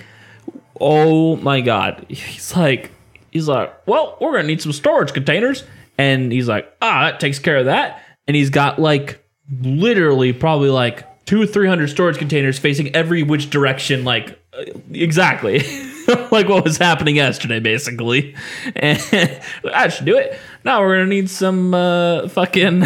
oh my god, he's like he's like, well, we're gonna need some storage containers, and he's like, ah, that takes care of that, and he's got like literally probably like two or three hundred storage containers facing every which direction, like uh, exactly. Like what was happening yesterday, basically. And I should do it. Now we're gonna need some uh, fucking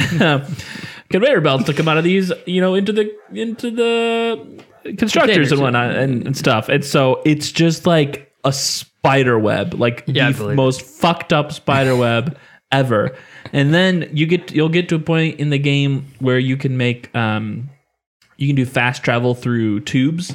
conveyor belts to come out of these, you know, into the into the constructors and whatnot and, and stuff. And so it's just like a spider web, like Yeah, the most fucked up spider web ever. And then you get you'll get to a point in the game where you can make um you can do fast travel through tubes.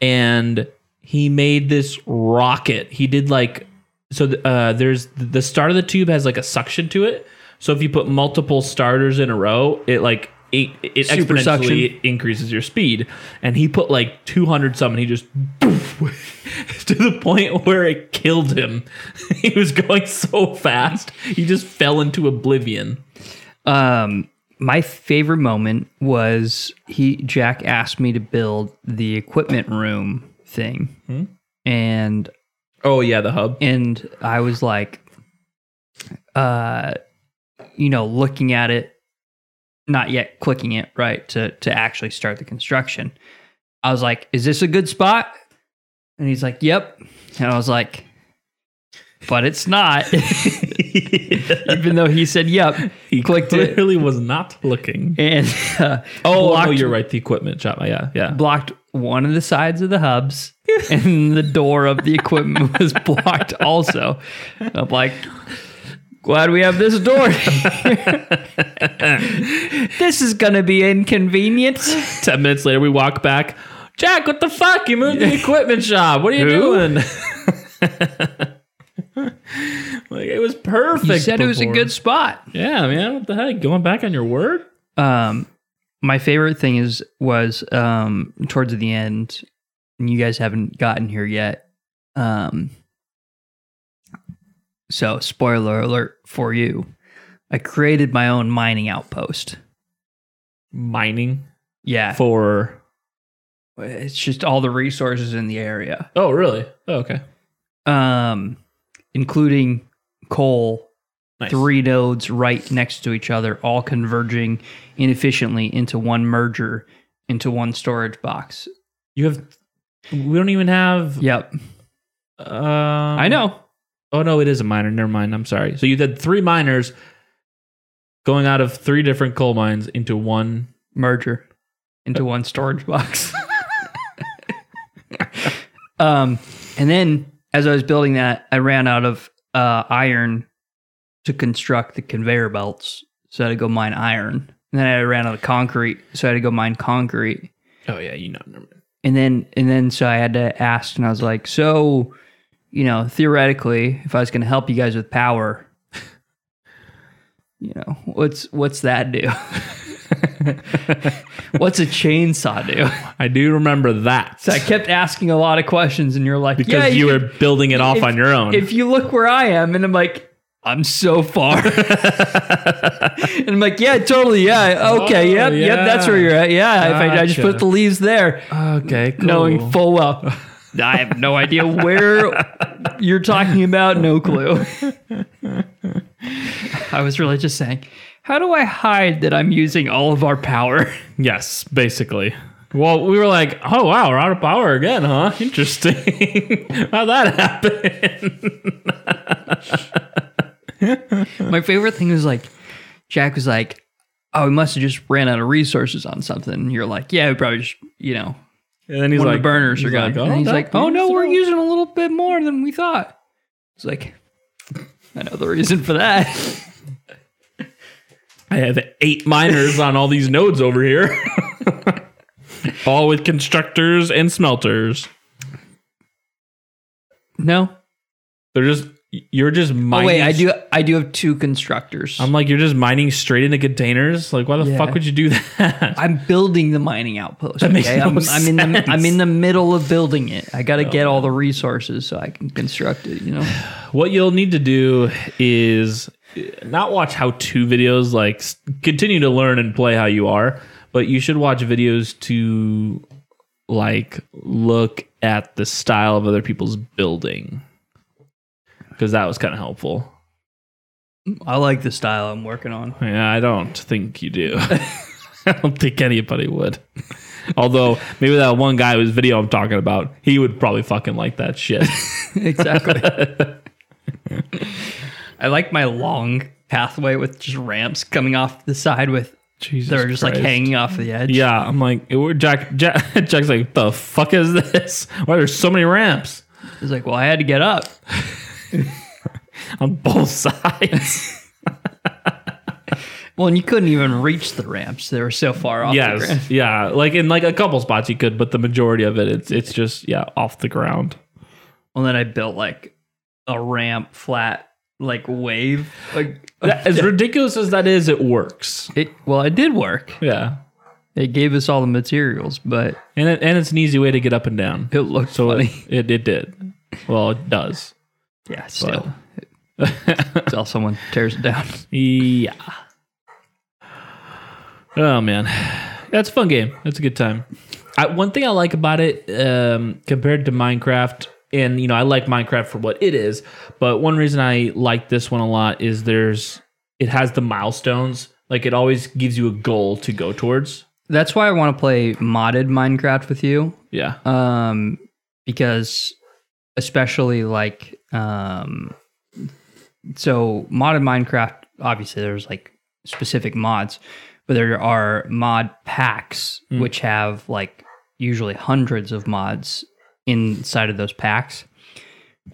And he made this rocket. He did like so uh there's the start of the tube has like a suction to it. So if you put multiple starters in a row, it like it, it Super exponentially increases your speed. And he put like 200 some and he just to the point where it killed him. he was going so fast. He just fell into oblivion. Um, my favorite moment was he Jack asked me to build the equipment room thing, and Oh yeah, the hub. and I was like, uh, you know, looking at it, not yet clicking it right to to actually start the construction. I was like, "Is this a good spot?" And he's like, "Yep." And I was like, "But it's not." Even though he said, "Yep," He clicked it clearly was not looking. and uh, Oh, no, blocked, you're right. The equipment shop. Yeah, yeah. blocked one of the sides of the hubs, and the door of the equipment was blocked also. I'm like, glad we have this door. this is gonna be inconvenient. Ten minutes later, we walk back. Jack, what the fuck? You moved the equipment shop. What are you Who? doing? like it was perfect. You said it was a good spot. Yeah, man. What the heck? Going back on your word? Um, my favorite thing is was um towards the end, and you guys haven't gotten here yet. Um, so spoiler alert for you, I created my own mining outpost. Mining Yeah, for. it's just all the resources in the area, Oh, really? Oh, okay. um, including coal. Nice. Three nodes right next to each other, all converging inefficiently into one merger, into one storage box. You have. We don't even have. Yep. Um, I know. Oh no, it is a miner. Never mind. I'm sorry. So you had three miners going out of three different coal mines into one. Merger into one storage box. um, and then as I was building that, I ran out of uh, iron to construct the conveyor belts. So I had to go mine iron. And then I ran out of concrete, so I had to go mine concrete. Oh yeah, you know. Never mind. And then and then so I had to ask, and I was like, "So, you know, theoretically, if I was going to help you guys with power, you know, what's what's that do? what's a chainsaw do? I do remember that. So I kept asking a lot of questions, and you're like, because yeah, you could- were building it off on your own. If you look where I am, and I'm like, I'm so far, and I'm like, yeah, totally, yeah, okay, Oh, yep, yep, that's where you're at, yeah. If I, I just put the leaves there, okay, cool. knowing full well. I have no idea where you're talking about, no clue. I was really just saying, how do I hide that I'm using all of our power? Yes, basically. Well, we were like, oh wow, we're out of power again, huh? Interesting. How'd that happen? My favorite thing was like, Jack was like, oh, we must have just ran out of resources on something. And you're like, yeah, we probably just, you know, And then he's one like, of the burners are he's gone. like, and he's that- like, oh no, we're all." using a little bit more than we thought. It's like, I know the reason for that. I have eight miners on all these nodes over here, all with constructors and smelters. No. They're just you're just Oh mining. wait, I do. I do have two constructors. I'm like, you're just mining straight into containers. Like, why the Yeah. fuck would you do that? I'm building the mining outpost. That makes no I'm, I'm in the. I'm in the middle of building it. I got to get all the oh. resources so I can construct it. You know. what you'll need to do is uh, not watch how to videos. Like, continue to learn and play how you are, but you should watch videos to like look at the style of other people's building because that was kind of helpful. I like the style I'm working on. Yeah, I don't think you do. I don't think anybody would. Although maybe that one guy whose video I'm talking about, he would probably fucking like that shit. exactly. I like my long pathway with just ramps coming off the side with Jesus they're just like hanging off the edge. Yeah, I'm like, it- Jack, Jack. Jack's like, the fuck is this? Why are there so many ramps It's like, well, I had to get up. on both sides? Well, and you couldn't even reach the ramps; they were so far off. the ground. yes, yeah. Like in like a couple spots you could, but the majority of it, it's it's just yeah off the ground. Well, then I built like a ramp, flat, like wave. Like That- as ridiculous as that is, it works. it. Well, it did work. Yeah, It gave us all the materials, but and it, and it's an easy way to get up and down. it looked So funny. it, it it did. Well, it does. Yeah, still, until someone tears it down. Yeah. Oh man, that's a fun game. That's a good time. I, one thing I like about it um, compared to Minecraft, and you know, I like Minecraft for what it is, but one reason I like this one a lot is there's it has the milestones. Like it always gives you a goal to go towards. That's why I want to play modded Minecraft with you. Yeah. um because especially like um so modded minecraft obviously there's like specific mods but there are mod packs which have like usually hundreds of mods inside of those packs.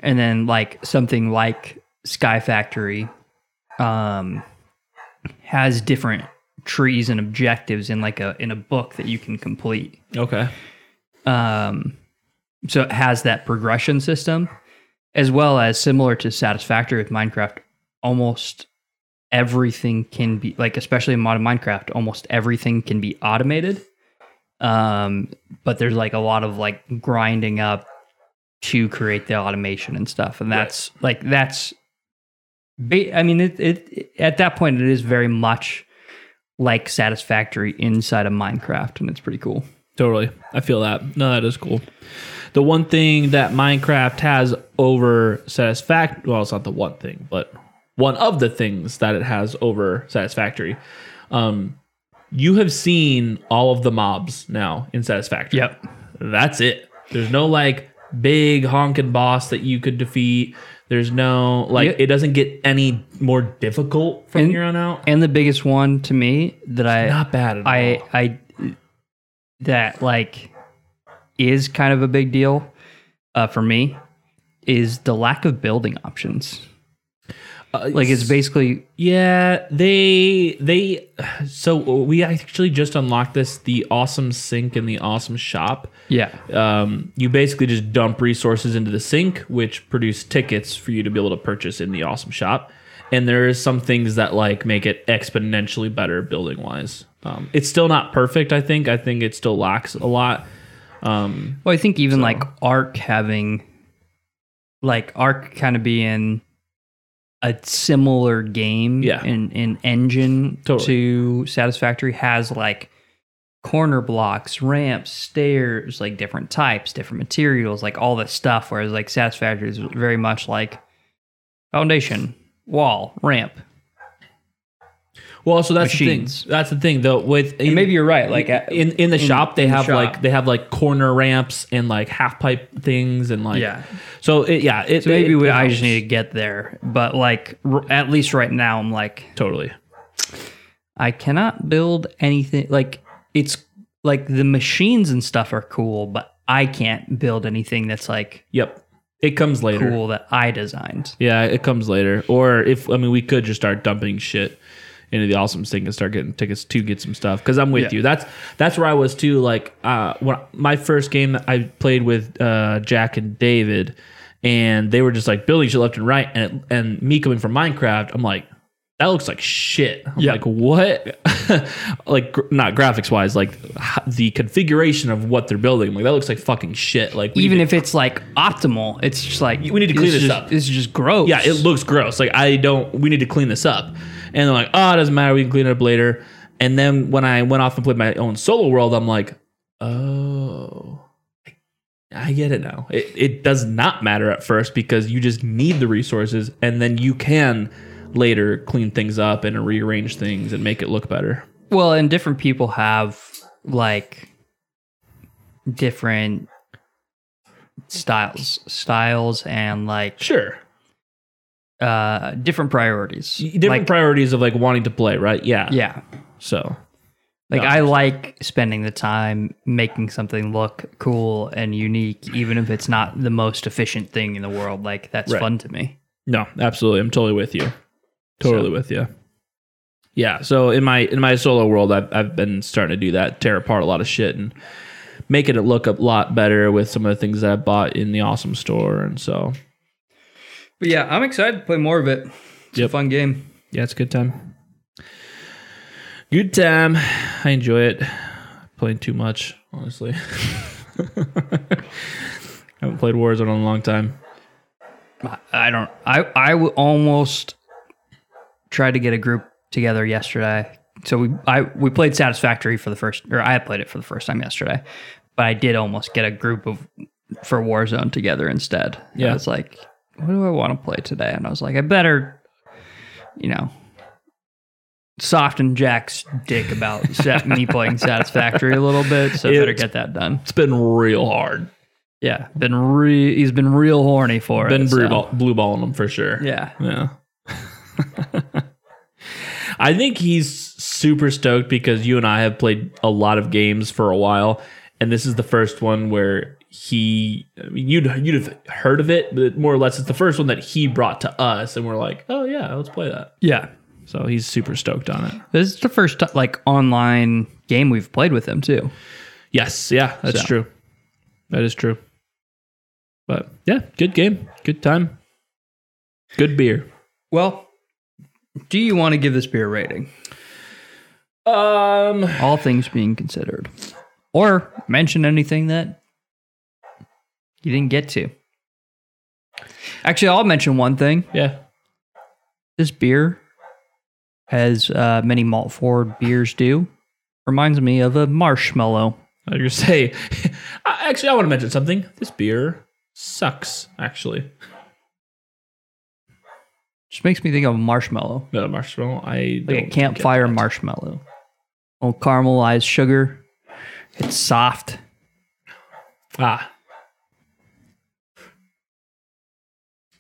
And then like something like SkyFactory um has different trees and objectives in like a in a book that you can complete. Okay. um, so it has that progression system as well as similar to satisfactory with minecraft almost everything can be like especially in modern minecraft almost everything can be automated um, but there's like a lot of like grinding up to create the automation and stuff and that's like that's ba- i mean it, it at that point it is very much like satisfactory inside of minecraft and it's pretty cool Totally. I feel that. No, that is cool. The one thing that Minecraft has over Satisfactory, well, it's not the one thing, but one of the things that it has over Satisfactory. Um, you have seen all of the mobs now in Satisfactory. yep That's it. There's no like big honking boss that you could defeat. There's no like Yeah. it doesn't get any more difficult from And- here on out. And the biggest one to me that I Not bad at I all. I that like is kind of a big deal uh, for me is the lack of building options. Like it's basically Yeah, they they so we actually just unlocked this the awesome sink and the awesome shop. yeah. Um, you basically just dump resources into the sink, which produce tickets for you to be able to purchase in the awesome shop. And there is some things that like make it exponentially better building wise. Um, it's still not perfect. I think. I think it still lacks a lot. Um, Well, I think even like ARK having like ARK kind of being a similar game Yeah. in, in engine Totally. to Satisfactory has like corner blocks, ramps, stairs, like different types, different materials, like all this stuff. Whereas like Satisfactory is very much like foundation, wall, ramp. Well, so that's Machines. the thing. That's the thing, though. With And maybe you're right. Like at- in in the shop, they in the have shop. like they have like corner ramps and like half pipe things and like Yeah. So it, yeah, it, So maybe it- we, I just need to get there. But like r- at least right now, I'm like totally. I cannot build anything like it's like the machines and stuff are cool, but I can't build anything that's like Yep, it comes later. cool that I designed. Yeah, it comes later. Or if I mean, we could just start dumping shit into the awesome thing and start getting tickets to get some stuff. Because I'm with Yeah. you. That's that's where I was too. Like uh, when my first game that I played with uh, Jack and David, and they were just like building shit left and right, and and me coming from Minecraft, I'm like. That looks like shit. I'm Yeah. like, what? like, gr- not graphics wise, like h- the configuration of what they're building. I'm like, that looks like fucking shit. Like, Even need if it's like optimal, it's just like We need to clean is this just- up. This is just gross. yeah, it looks gross. Like I don't. We need to clean this up. And they're like, oh, it doesn't matter. We can clean it up later. And then when I went off and played my own solo world, I'm like, oh, I get it now. It it does not matter at first because you just need the resources, and then you can later clean things up and rearrange things and make it look better. well, and different people have like different styles, styles, and like Sure, uh different priorities. different like, priorities of like wanting to play, right? Yeah. yeah. So Like No. I like spending the time making something look cool and unique, even if it's not the most efficient thing in the world. Like that's Right. fun to me. No, absolutely. I'm totally with you. Totally So- with you. Yeah. So in my in my solo world, I've I've been starting to do that, tear apart a lot of shit and making it look a lot better with some of the things that I bought in the awesome store. And so But yeah, I'm excited to play more of it. It's Yep. a fun game. yeah, it's a good time. Good time. I enjoy it. Playing too much, honestly. I haven't played Warzone in a long time. I- don't. I I w- almost tried to get a group together yesterday. So we I we played Satisfactory for the first, or I played it for the first time yesterday. But I did almost get a group of for Warzone together instead. Yeah. it's like, what do I want to play today? And I was like, I better, you know, soften Jack's dick about me playing Satisfactory a little bit. So I better get that done. It's been real hard. Yeah, been re- he's been real horny for Been it. blue, so- ball, blue balling them for sure. Yeah. Yeah. I think he's super stoked because you and I have played a lot of games for a while, and this is the first one where he, I mean, you'd you'd have heard of it, but more or less, it's the first one that he brought to us, and we're like, oh yeah, let's play that. Yeah. So he's super stoked on it. This is the first like online game we've played with him too. Yes, yeah, that's So. true. That is true. But yeah, good game, good time, good beer. Well, do you want to give this beer a rating? Um, All things being considered, or mention anything that you didn't get to. Actually, I'll mention one thing. yeah, This beer, as uh, many malt forward beers do, reminds me of a marshmallow. I was gonna say, actually, I want to mention something. This beer sucks. Actually, Just makes me think of a marshmallow, the marshmallow. I like a campfire marshmallow. Oh, caramelized sugar. It's soft. Ah.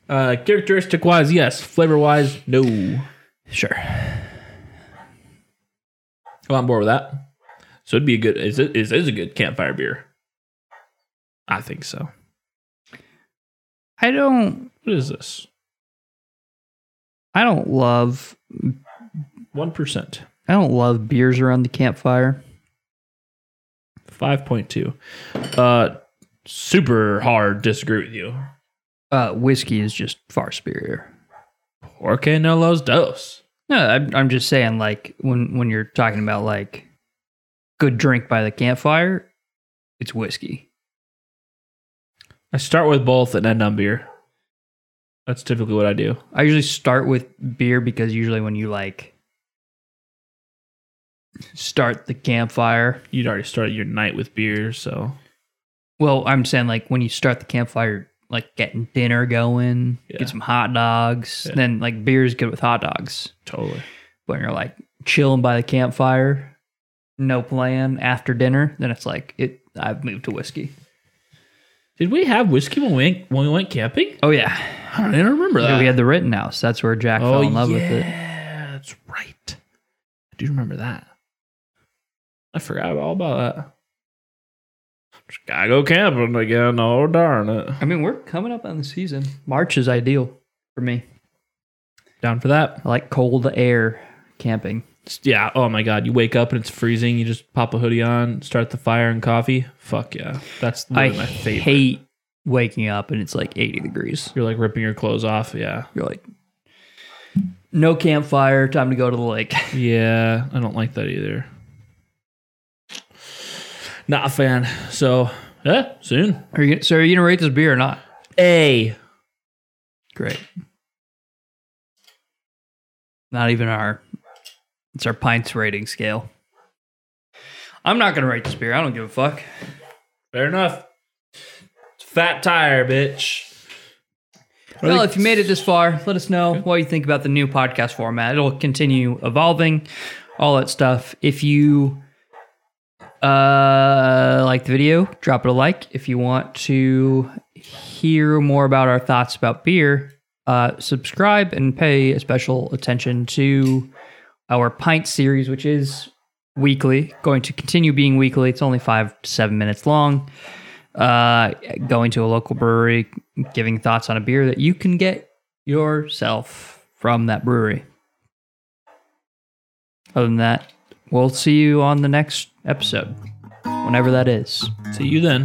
Uh, characteristic wise, yes. Flavor wise, no. Sure. I'm on board with that. So it'd be a good. Is it is is a good campfire beer? I think so. I don't. What is this? I don't love One percent. I don't love beers around the campfire. Five point two. Uh, super hard. Disagree with you. Uh, whiskey is just far superior. Porque no los dos. No, I'm, I'm just saying, like when when you're talking about like good drink by the campfire, it's whiskey. I start with both and end on beer. That's typically what I do. I usually start with beer because usually when you like start the campfire, You'd already started your night with beer, so well, I'm saying like when you start the campfire, like getting dinner going, Yeah. get some hot dogs, Yeah. then like beer is good with hot dogs. totally. When you're like chilling by the campfire, no plan after dinner, then it's like it. I've moved to whiskey. Did we have whiskey when we went, when we went camping? Oh yeah, I don't even remember that. Yeah, we had the Rittenhouse. That's where Jack oh, fell in love with it. Oh, yeah, that's right. I do remember that. I forgot all about that. Just gotta go camping again. Oh darn it! I mean, we're coming up on the season. March is ideal for me. Down for that? I like cold air camping. Yeah. Oh my god! You wake up and it's freezing. You just pop a hoodie on, start the fire and coffee. Fuck yeah! That's I my favorite. hate waking up and it's like 80 degrees. You're like ripping your clothes off. Yeah. You're like, no campfire, time to go to the lake. Yeah. I don't like that either. Not a fan. So yeah, soon. Are you so are you gonna rate this beer or not? A. Great. Not even our it's our pints rating scale. I'm not gonna rate this beer. I don't give a fuck. Fair enough. It's fat tire, bitch. Well, if you made it this far, let us know what you think about the new podcast format. It'll continue evolving, all that stuff. If you uh, like the video, drop it a like. If you want to hear more about our thoughts about beer, uh, subscribe and pay a special attention to our pint series, which is weekly, going to continue being weekly. It's only five to seven minutes long uh, going to a local brewery, giving thoughts on a beer that you can get yourself from that brewery. Other than that, we'll see you on the next episode, whenever that is. See you then.